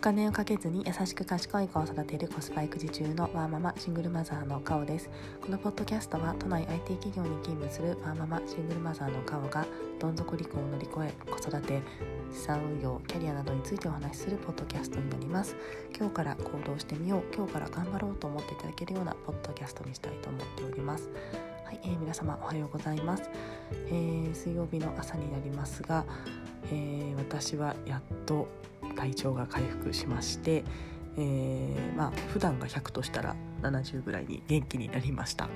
お金をかけずに優しく賢い子を育てるコスパ育児中のワーママシングルマザーのカオです。このポッドキャストは都内 IT 企業に勤務するワーママシングルマザーのカオがどん底離婚を乗り越え子育て資産運用キャリアなどについてお話しするポッドキャストになります。今日から行動してみよう今日から頑張ろうと思っていただけるようなポッドキャストにしたいと思っております。はい、えー、皆様おはようございます、えー、水曜日の朝になりますが、えー、私はやっと体調が回復しまして、えー、まあ普段が100としたら70ぐらいに元気になりました、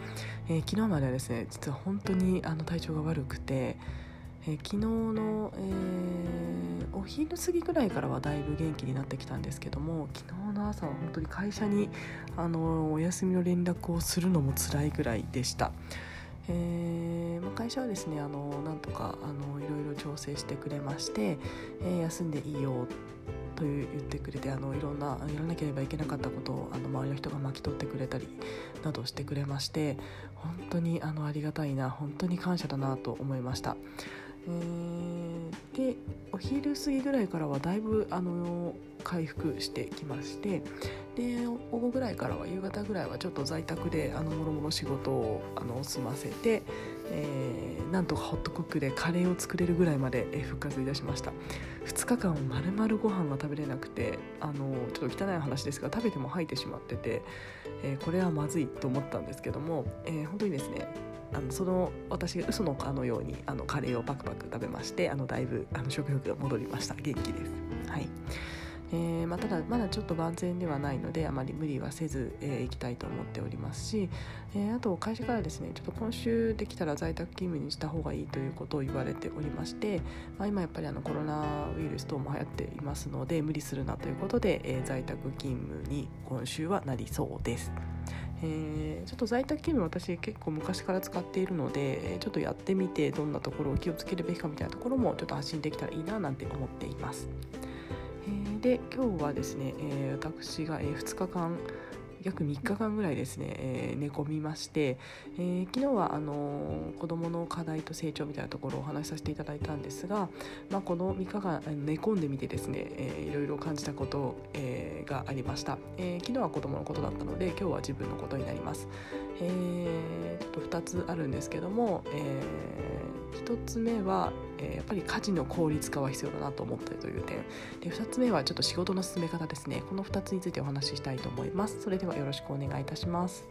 えー、昨日まではですね実は本当にあの体調が悪くて、えー、昨日の、えー、お昼過ぎぐらいからはだいぶ元気になってきたんですけども昨日の朝は本当に会社にあのお休みの連絡をするのも辛いぐらいでした。えー、会社はですねあのなんとかあのいろいろ調整してくれまして、えー、休んでいいよと言ってくれてあのいろんなやらなければいけなかったことをあの周りの人が巻き取ってくれたりなどしてくれまして本当にあのありがたいな本当に感謝だなと思いました。えー、でお昼過ぎぐらいからはだいぶあの回復してきましてで午後ぐらいからは夕方ぐらいはちょっと在宅であのもろもろ仕事をあの済ませて、えー、なんとかホットクックでカレーを作れるぐらいまで復活いたしました。2日間まるまるご飯が食べれなくてあのちょっと汚い話ですが食べても吐いてしまってて、えー、これはまずいと思ったんですけども、えー、本当にですねあのその私が嘘のかのようにあのカレーをパクパク食べましてあのだいぶあの食欲が戻りました。元気です。はい。えーまあ、ただまだちょっと万全ではないのであまり無理はせず、えー、いきたいと思っておりますし、えー、あと会社からですねちょっと今週できたら在宅勤務にした方がいいということを言われておりまして、まあ、今やっぱりあのコロナウイルス等も流行っていますので無理するなということで、えー、在宅勤務に今週はなりそうです。えー、ちょっと在宅勤務私結構昔から使っているのでちょっとやってみてどんなところを気をつけるべきかみたいなところもちょっと発信できたらいいななんて思っています。で今日はですね、えー、私が、え2日間約3日間ぐらいですね、えー、寝込みまして、えー、昨日はあのー、子どもの課題と成長みたいなところをお話しさせていただいたんですが、まあ、この3日間寝込んでみてですね、えー、いろいろ感じたこと、えー、がありました、えー、昨日は子どものことだったので今日は自分のことになります、えー、ちょっと2つあるんですけども、えー、1つ目はえやっぱり家事の効率化は必要だなと思ったという点。で2つ目はちょっと仕事の進め方ですね。この2つについてお話ししたいと思います。それではよろしくお願いいたします。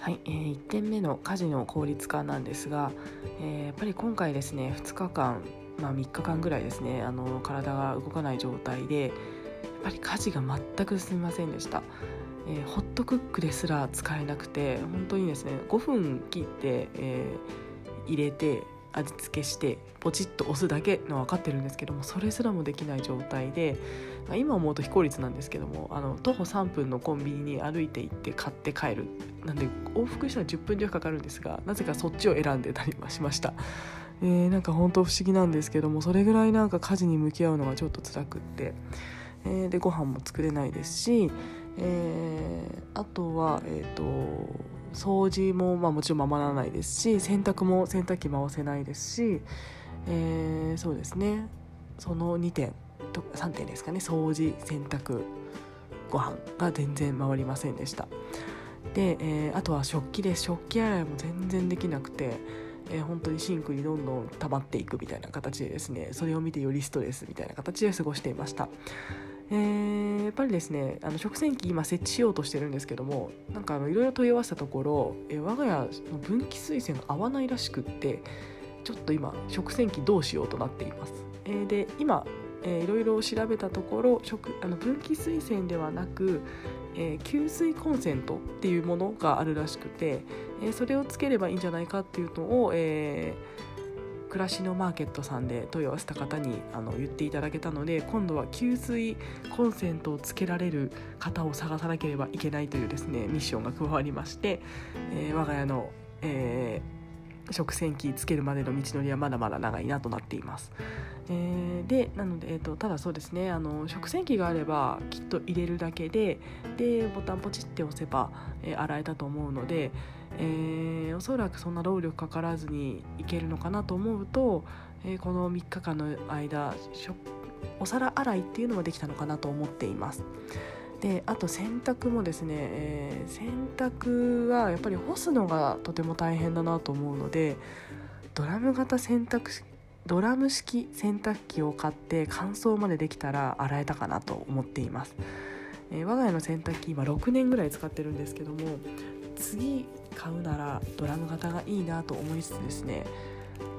はい、えー、1点目の家事の効率化なんですが、えー、やっぱり今回ですね2日間まあ、3日間ぐらいですねあの体が動かない状態で、ぱり家事が全く進みませんでした、えー、ホットクックですら使えなくて本当にですね5分切って、えー、入れて味付けしてポチッと押すだけの分かってるんですけどもそれすらもできない状態で今思うと非効率なんですけどもあの徒歩3分のコンビニに歩いて行って買って帰る。なんで往復したら10分弱かかるんですがなぜかそっちを選んでたりはしました、えー、なんか本当不思議なんですけどもそれぐらいなんか家事に向き合うのがちょっと辛くって。えー、でご飯も作れないですし、えー、あとは、えーと、掃除も、まあ、もちろんままならないですし洗濯も洗濯機回せないですし、えー、そうですね。その2点と3点ですかね。掃除洗濯ご飯が全然回りませんでした。で、えー、あとは食器で食器洗いも全然できなくてえー、本当にシンクにどんどん溜まっていくみたいな形でですねそれを見てよりストレスみたいな形で過ごしていました。えー、やっぱりですねあの食洗機今設置しようとしてるんですけどもなんかいろいろ問い合わせたところ、えー、我が家の分岐水栓が合わないらしくってちょっと今食洗機どうしようとなっています、えー、で今えー、いろいろ調べたところ食あの分岐水栓ではなく、えー、吸水コンセントっていうものがあるらしくて、えー、それをつければいいんじゃないかっていうのを、えー暮らしのマーケットさんで問い合わせた方にあの言っていただけたので今度は給水コンセントをつけられる方を探さなければいけないというですねミッションが加わりまして、えー、我が家の、えー、食洗機つけるまでの道のりはまだまだ長いなとなっています。えー、でなので、えーと、ただそうですねあの食洗機があればきっと入れるだけででボタンポチって押せば、えー、洗えたと思うので、えー、おそらくそんな労力かからずにいけるのかなと思うと、えー、この3日間の間お皿洗いっていうのはできたのかなと思っています。であと洗濯もですね、えー、洗濯はやっぱり干すのがとても大変だなと思うのでドラム型洗濯ドラム式洗濯機を買って乾燥までできたら洗えたかなと思っています、えー、我が家の洗濯機今6年ぐらい使ってるんですけども次買うならドラム型がいいなと思いつつですね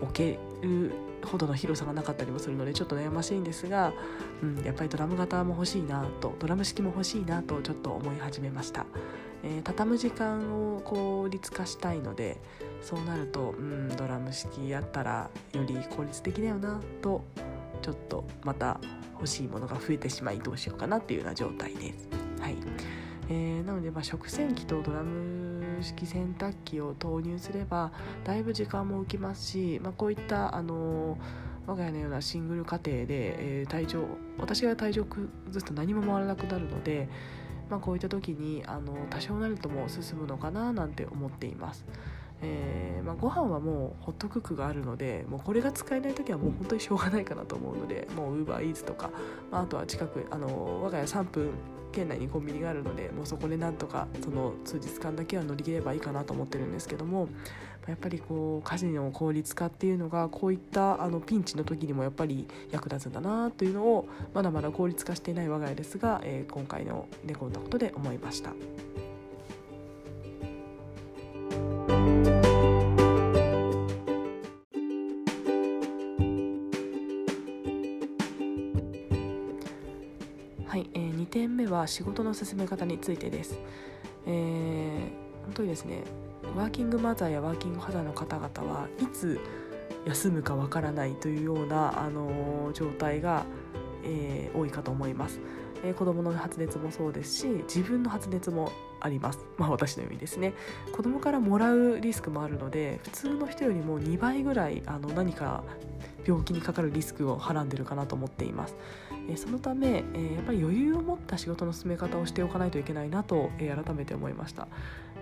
置けるほどの広さがなかったりもするのでちょっと悩ましいんですが、うん、やっぱりドラム型も欲しいなとドラム式も欲しいなとちょっと思い始めました、えー、畳む時間を効率化したいのでそうなると、うん、ドラム式やったらより効率的だよなとちょっとまた欲しいものが増えてしまいどうしようかなっていうような状態です。はいえー、なので、まあ、食洗機とドラム式洗濯機を投入すればだいぶ時間も浮きますし、まあ、こういったあの我が家のようなシングル家庭で、えー、体調私が体調崩すと何も回らなくなるので、まあ、こういった時にあの多少なるとも進むのかななんて思っています。えーまあ、ご飯はもうホットクックがあるのでもうこれが使えない時はもう本当にしょうがないかなと思うのでもうウーバーイーツとか、まあ、あとは近くあの我が家3分県内にコンビニがあるのでもうそこでなんとかその数日間だけは乗り切ればいいかなと思ってるんですけどもやっぱりこう家事の効率化っていうのがこういったあのピンチの時にもやっぱり役立つんだなというのをまだまだ効率化していない我が家ですが、えー、今回の猫のことで思いました。はい、えー、2点目は仕事の進め方についてです。えー、本当にですねワーキングマザーやワーキングハザーの方々はいつ休むかわからないというような、あのー、状態が、えー、多いかと思います。えー、子供の発熱もそうですし自分の発熱もありますまあ私のようにですね子供からもらうリスクもあるので普通の人よりも2倍ぐらいあの何か病気にかかるリスクをはらんでるかなと思っています。えそのため、えやっぱり余裕を持った仕事の進め方をしておかないといけないなと、え改めて思いました。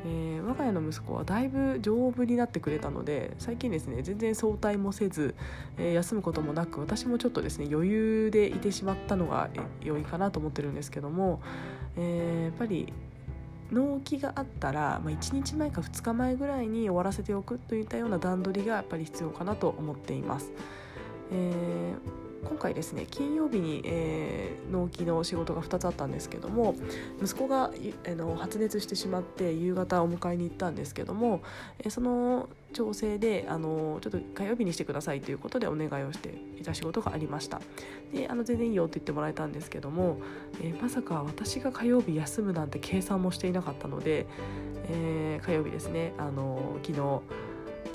えー、我が家の息子はだいぶ丈夫になってくれたので最近ですね全然早退もせず、えー、休むこともなく私もちょっとですね余裕でいてしまったのが良いかなと思ってるんですけども、えー、やっぱり納期があったら、まあ、1日前か2日前ぐらいに終わらせておくといったような段取りがやっぱり必要かなと思っています。えー今回ですね金曜日に、えー、納期の仕事が2つあったんですけども息子が、えー、の発熱してしまって夕方お迎えに行ったんですけども、え、その調整であのちょっと火曜日にしてくださいということでお願いをしていた仕事がありました。であの全然いいよって言ってもらえたんですけども、え、まさか私が火曜日休むなんて計算もしていなかったので、えー、火曜日ですねあの昨日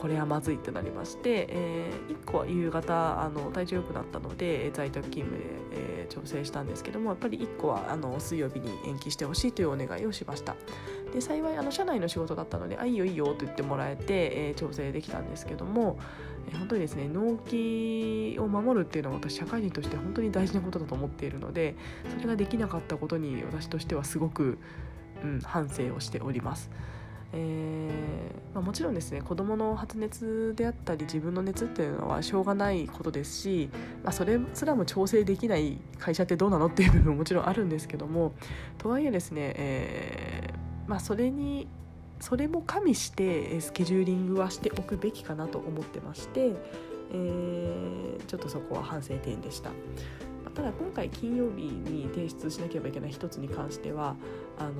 これはまずいってなりまして、えー、1個は夕方あの体調良くなったので在宅勤務で、えー、調整したんですけどもやっぱり1個はあの水曜日に延期してほしいというお願いをしましたで幸いあの社内の仕事だったので「あいいよいいよ」と言ってもらえて、えー、調整できたんですけども、えー、本当にですね納期を守るっていうのは私社会人として本当に大事なことだと思っているのでそれができなかったことに私としてはすごく、うん、反省をしております。えーまあ、もちろんですね子どもの発熱であったり自分の熱っていうのはしょうがないことですし、まあ、それすらも調整できない会社ってどうなのっていう部分ももちろんあるんですけどもとはいえですね、えーまあ、それにそれも加味してスケジューリングはしておくべきかなと思ってまして、えー、ちょっとそこは反省点でした。ただ今回金曜日に提出しなければいけない一つに関してはあの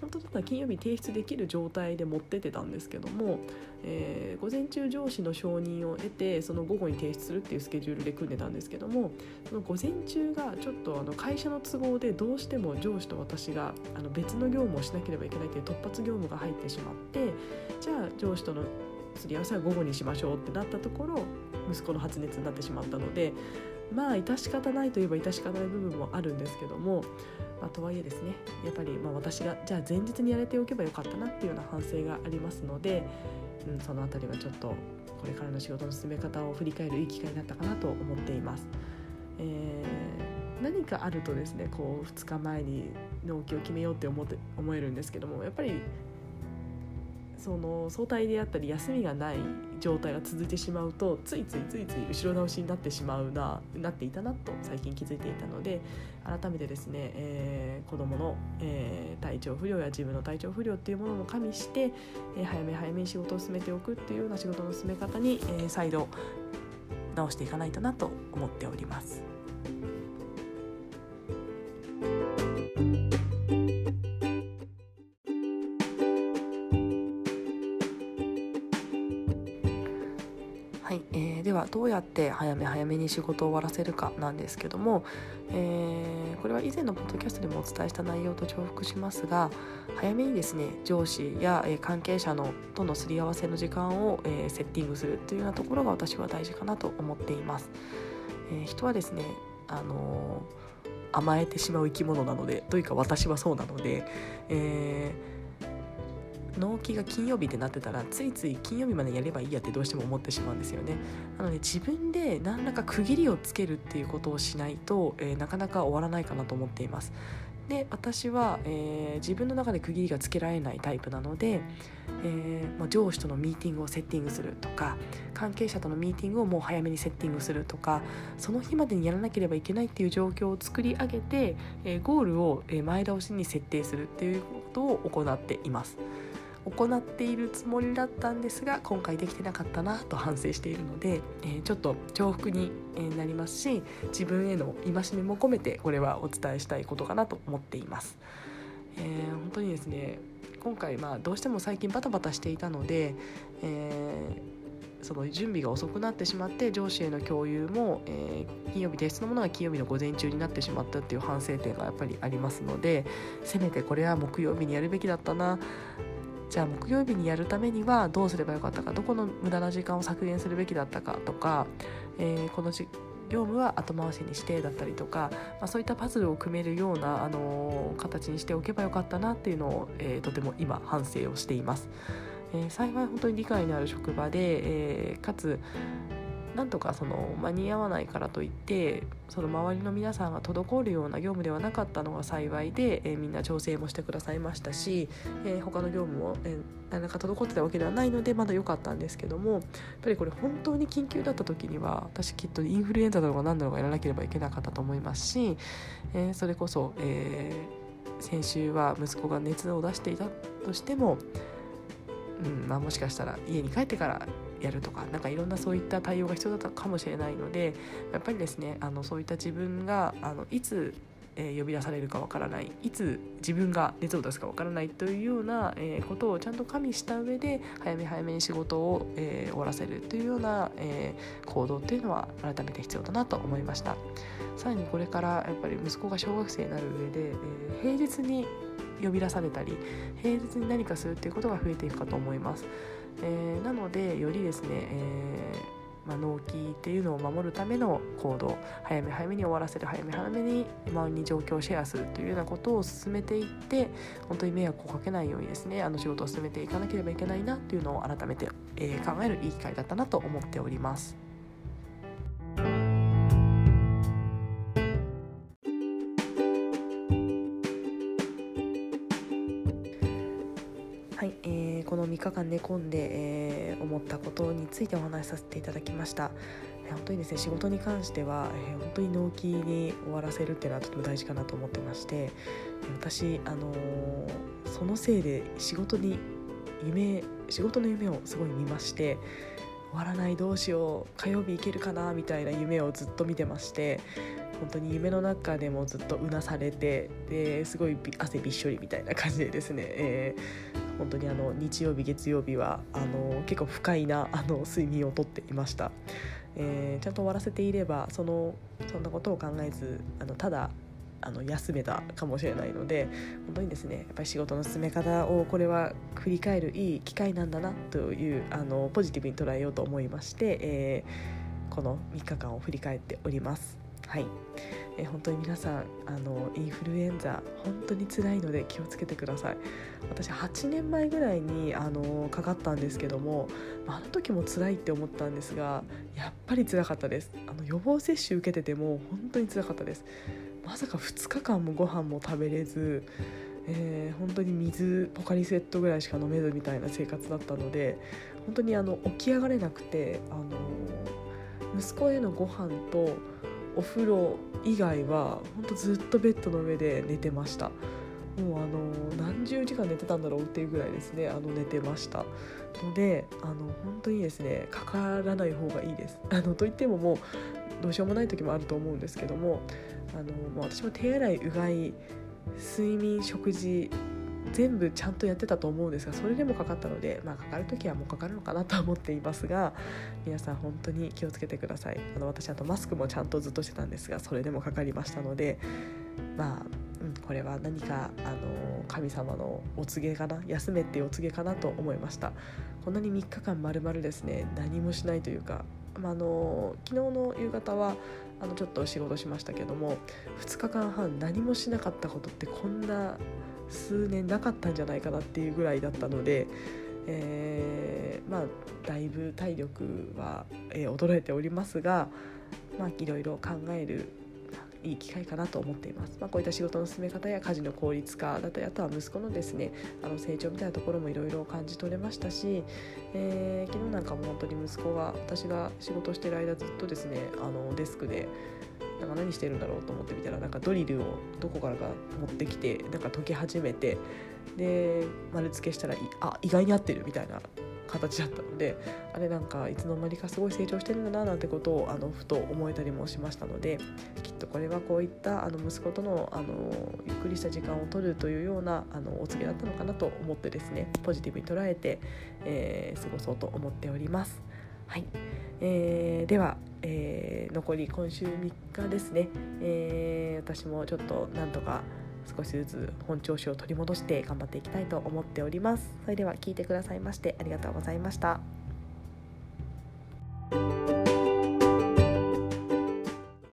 本当だったら金曜日提出できる状態で持ってってたんですけども、えー、午前中上司の承認を得てその午後に提出するっていうスケジュールで組んでたんですけどもその午前中がちょっとあの会社の都合でどうしても上司と私があの別の業務をしなければいけないという突発業務が入ってしまってじゃあ上司とのすり合わせは午後にしましょうってなったところ息子の発熱になってしまったのでまあ致し方ないといえば致し方ない部分もあるんですけども、まあ、とはいえですねやっぱりま私がじゃあ前日にやれておけばよかったなっていうような反省がありますので、うん、その辺りはちょっとこれからの仕事の進め方を振り返るいい機会になったかなと思っています。えー、何かあるとですねこう2日前に納期を決めようって思って思えるんですけどもやっぱりその早退であったり休みがない状態が続いてしまうとついついついつい後ろ倒しになってしまうななっていたなと最近気づいていたので改めてですね、えー、子どもの、えー、体調不良や自分の体調不良っていうものも加味して、えー、早め早めに仕事を進めておくっていうような仕事の進め方に、えー、再度直していかないとなと思っております。うやって早め早めに仕事を終わらせるかなんですけども、えー、これは以前のポッドキャストでもお伝えした内容と重複しますが早めにですね上司や、え関係者のとのすり合わせの時間を、えー、セッティングするというようなところが私は大事かなと思っています。えー、人はですねあの甘えてしまう生き物なのでというか私はそうなので、えー納期が金曜日でなってたらついつい金曜日までやればいいやってどうしても思ってしまうんですよねなので自分で何らか区切りをつけるっていうことをしないと、えー、なかなか終わらないかなと思っていますで私は、えー、自分の中で区切りがつけられないタイプなので、えーまあ、上司とのミーティングをセッティングするとか関係者とのミーティングをもう早めにセッティングするとかその日までにやらなければいけないっていう状況を作り上げて、えー、ゴールを前倒しに設定するっていうことを行っています。行っているつもりだったんですが今回できてなかったなと反省しているので、えー、ちょっと重複になりますし自分への戒めも込めてこれはお伝えしたいことかなと思っています。えー、本当にですね今回まあどうしても最近バタバタしていたので、えー、その準備が遅くなってしまって上司への共有も、えー、金曜日提出のものが金曜日の午前中になってしまったっていう反省点がやっぱりありますのでせめてこれは木曜日にやるべきだったなじゃあ木曜日にやるためにはどうすればよかったかどこの無駄な時間を削減するべきだったかとか、えー、この業務は後回しにしてだったりとか、まあ、そういったパズルを組めるような、あのー、形にしておけばよかったなっていうのを、えー、とても今反省をしています。えー、幸い本当に理解のある職場で、えー、かつなんとかその間に合わないからといってその周りの皆さんが滞るような業務ではなかったのが幸いで、えー、みんな調整もしてくださいましたし、えー、他の業務も、えー、何らか滞ってたわけではないのでまだ良かったんですけどもやっぱりこれ本当に緊急だった時には私きっとインフルエンザだろうが何だろうがやらなければいけなかったと思いますし、えー、それこそ、えー、先週は息子が熱を出していたとしてもうんまあ、もしかしたら家に帰ってからやるとか何かいろんなそういった対応が必要だったかもしれないのでやっぱりですねあのそういった自分があのいつえ、呼び出されるかわからないいつ自分が熱を出すかわからないというような、え、ことをちゃんと加味した上で早め早めに仕事を、え、終わらせるというような、え行動っていうのは改めて必要だなと思いました。さらにこれからやっぱり息子が小学生になる上で、え平日に呼び出されたり平日に何かするっていうことが増えていくかと思います、えー、なのでよりですね、えー、まあ、納期っていうのを守るための行動早め早めに終わらせる早め早めに周りに状況をシェアするというようなことを進めていって本当に迷惑をかけないようにですねあの仕事を進めていかなければいけないなっていうのを改めて、えー、考えるいい機会だったなと思っております。間寝込んで、えー、思ったことについてお話しさせていただきました。本当にですね仕事に関しては、えー、本当に納期に終わらせるっていうのはとても大事かなと思ってまして私、あのー、そのせいで仕事に夢仕事の夢をすごい見まして終わらないどうしよう火曜日行けるかなみたいな夢をずっと見てまして本当に夢の中でもずっとうなされてですごい汗びっしょりみたいな感じでですね、えー、本当にあの日曜日月曜日はあの結構不快なあの睡眠をとっていました、えー、ちゃんと終わらせていればそのそんなことを考えずあのただあの休めたかもしれないので本当にですねやっぱり仕事の進め方をこれは振り返るいい機会なんだなというあのポジティブに捉えようと思いまして、えー、この3日間を振り返っております。はい、え、本当に皆さんあのインフルエンザ本当に辛いので気をつけてください。私8年前ぐらいにあのかかったんですけどもあの時も辛いって思ったんですがやっぱり辛かったです。あの予防接種受けてても本当に辛かったです。まさか2日間もご飯も食べれずえー、本当に水ポカリスエットぐらいしか飲めずみたいな生活だったので本当にあの起き上がれなくてあの息子へのご飯とお風呂以外は本当ずっとベッドの上で寝てました。もうあの何十時間寝てたんだろうっていうぐらいですねあの寝てました。のであの本当にですねかからない方がいいです。あのといってももうどうしようもない時もあると思うんですけどもあの、まあ、私も手洗いうがい睡眠食事全部ちゃんとやってたと思うんですがそれでもかかったので、まあ、かかる時はもうかかるのかなと思っていますが皆さん本当に気をつけてください。あの私あとマスクもちゃんとずっとしてたんですがそれでもかかりましたのでまあ、うん、これは何かあの神様のお告げかな？休めっていうお告げかなと思いました。こんなに3日間まるまるですね何もしないというか、まあ、あの昨日の夕方はあのちょっと仕事しましたけども2日間半何もしなかったことってこんな数年なかったんじゃないかなっていうぐらいだったので、えー、まあだいぶ体力は、えー、衰えておりますが、まあ、いろいろ考えるいい機会かなと思っています、まあ、こういった仕事の進め方や家事の効率化だったりあとは息子のですねあの成長みたいなところもいろいろ感じ取れましたし、えー、昨日なんかも本当に息子が私が仕事してる間ずっとですねあのデスクでなんか何してるんだろうと思ってみたらなんかドリルをどこからか持ってきてなんか解き始めてで丸付けしたらあ意外に合ってるみたいな形だったのであれなんかいつの間にかすごい成長してるんだななんてことをあのふと思えたりもしましたのできっとこれはこういったあの息子とのあのゆっくりした時間を取るというようなあのお告げだったのかなと思ってですねポジティブに捉えて、えー、過ごそうと思っております。はい、えー、では、えー、残り今週3日ですね、えー、私もちょっとなんとか少しずつ本調子を取り戻して頑張っていきたいと思っております。それでは聞いてくださいましてありがとうございました。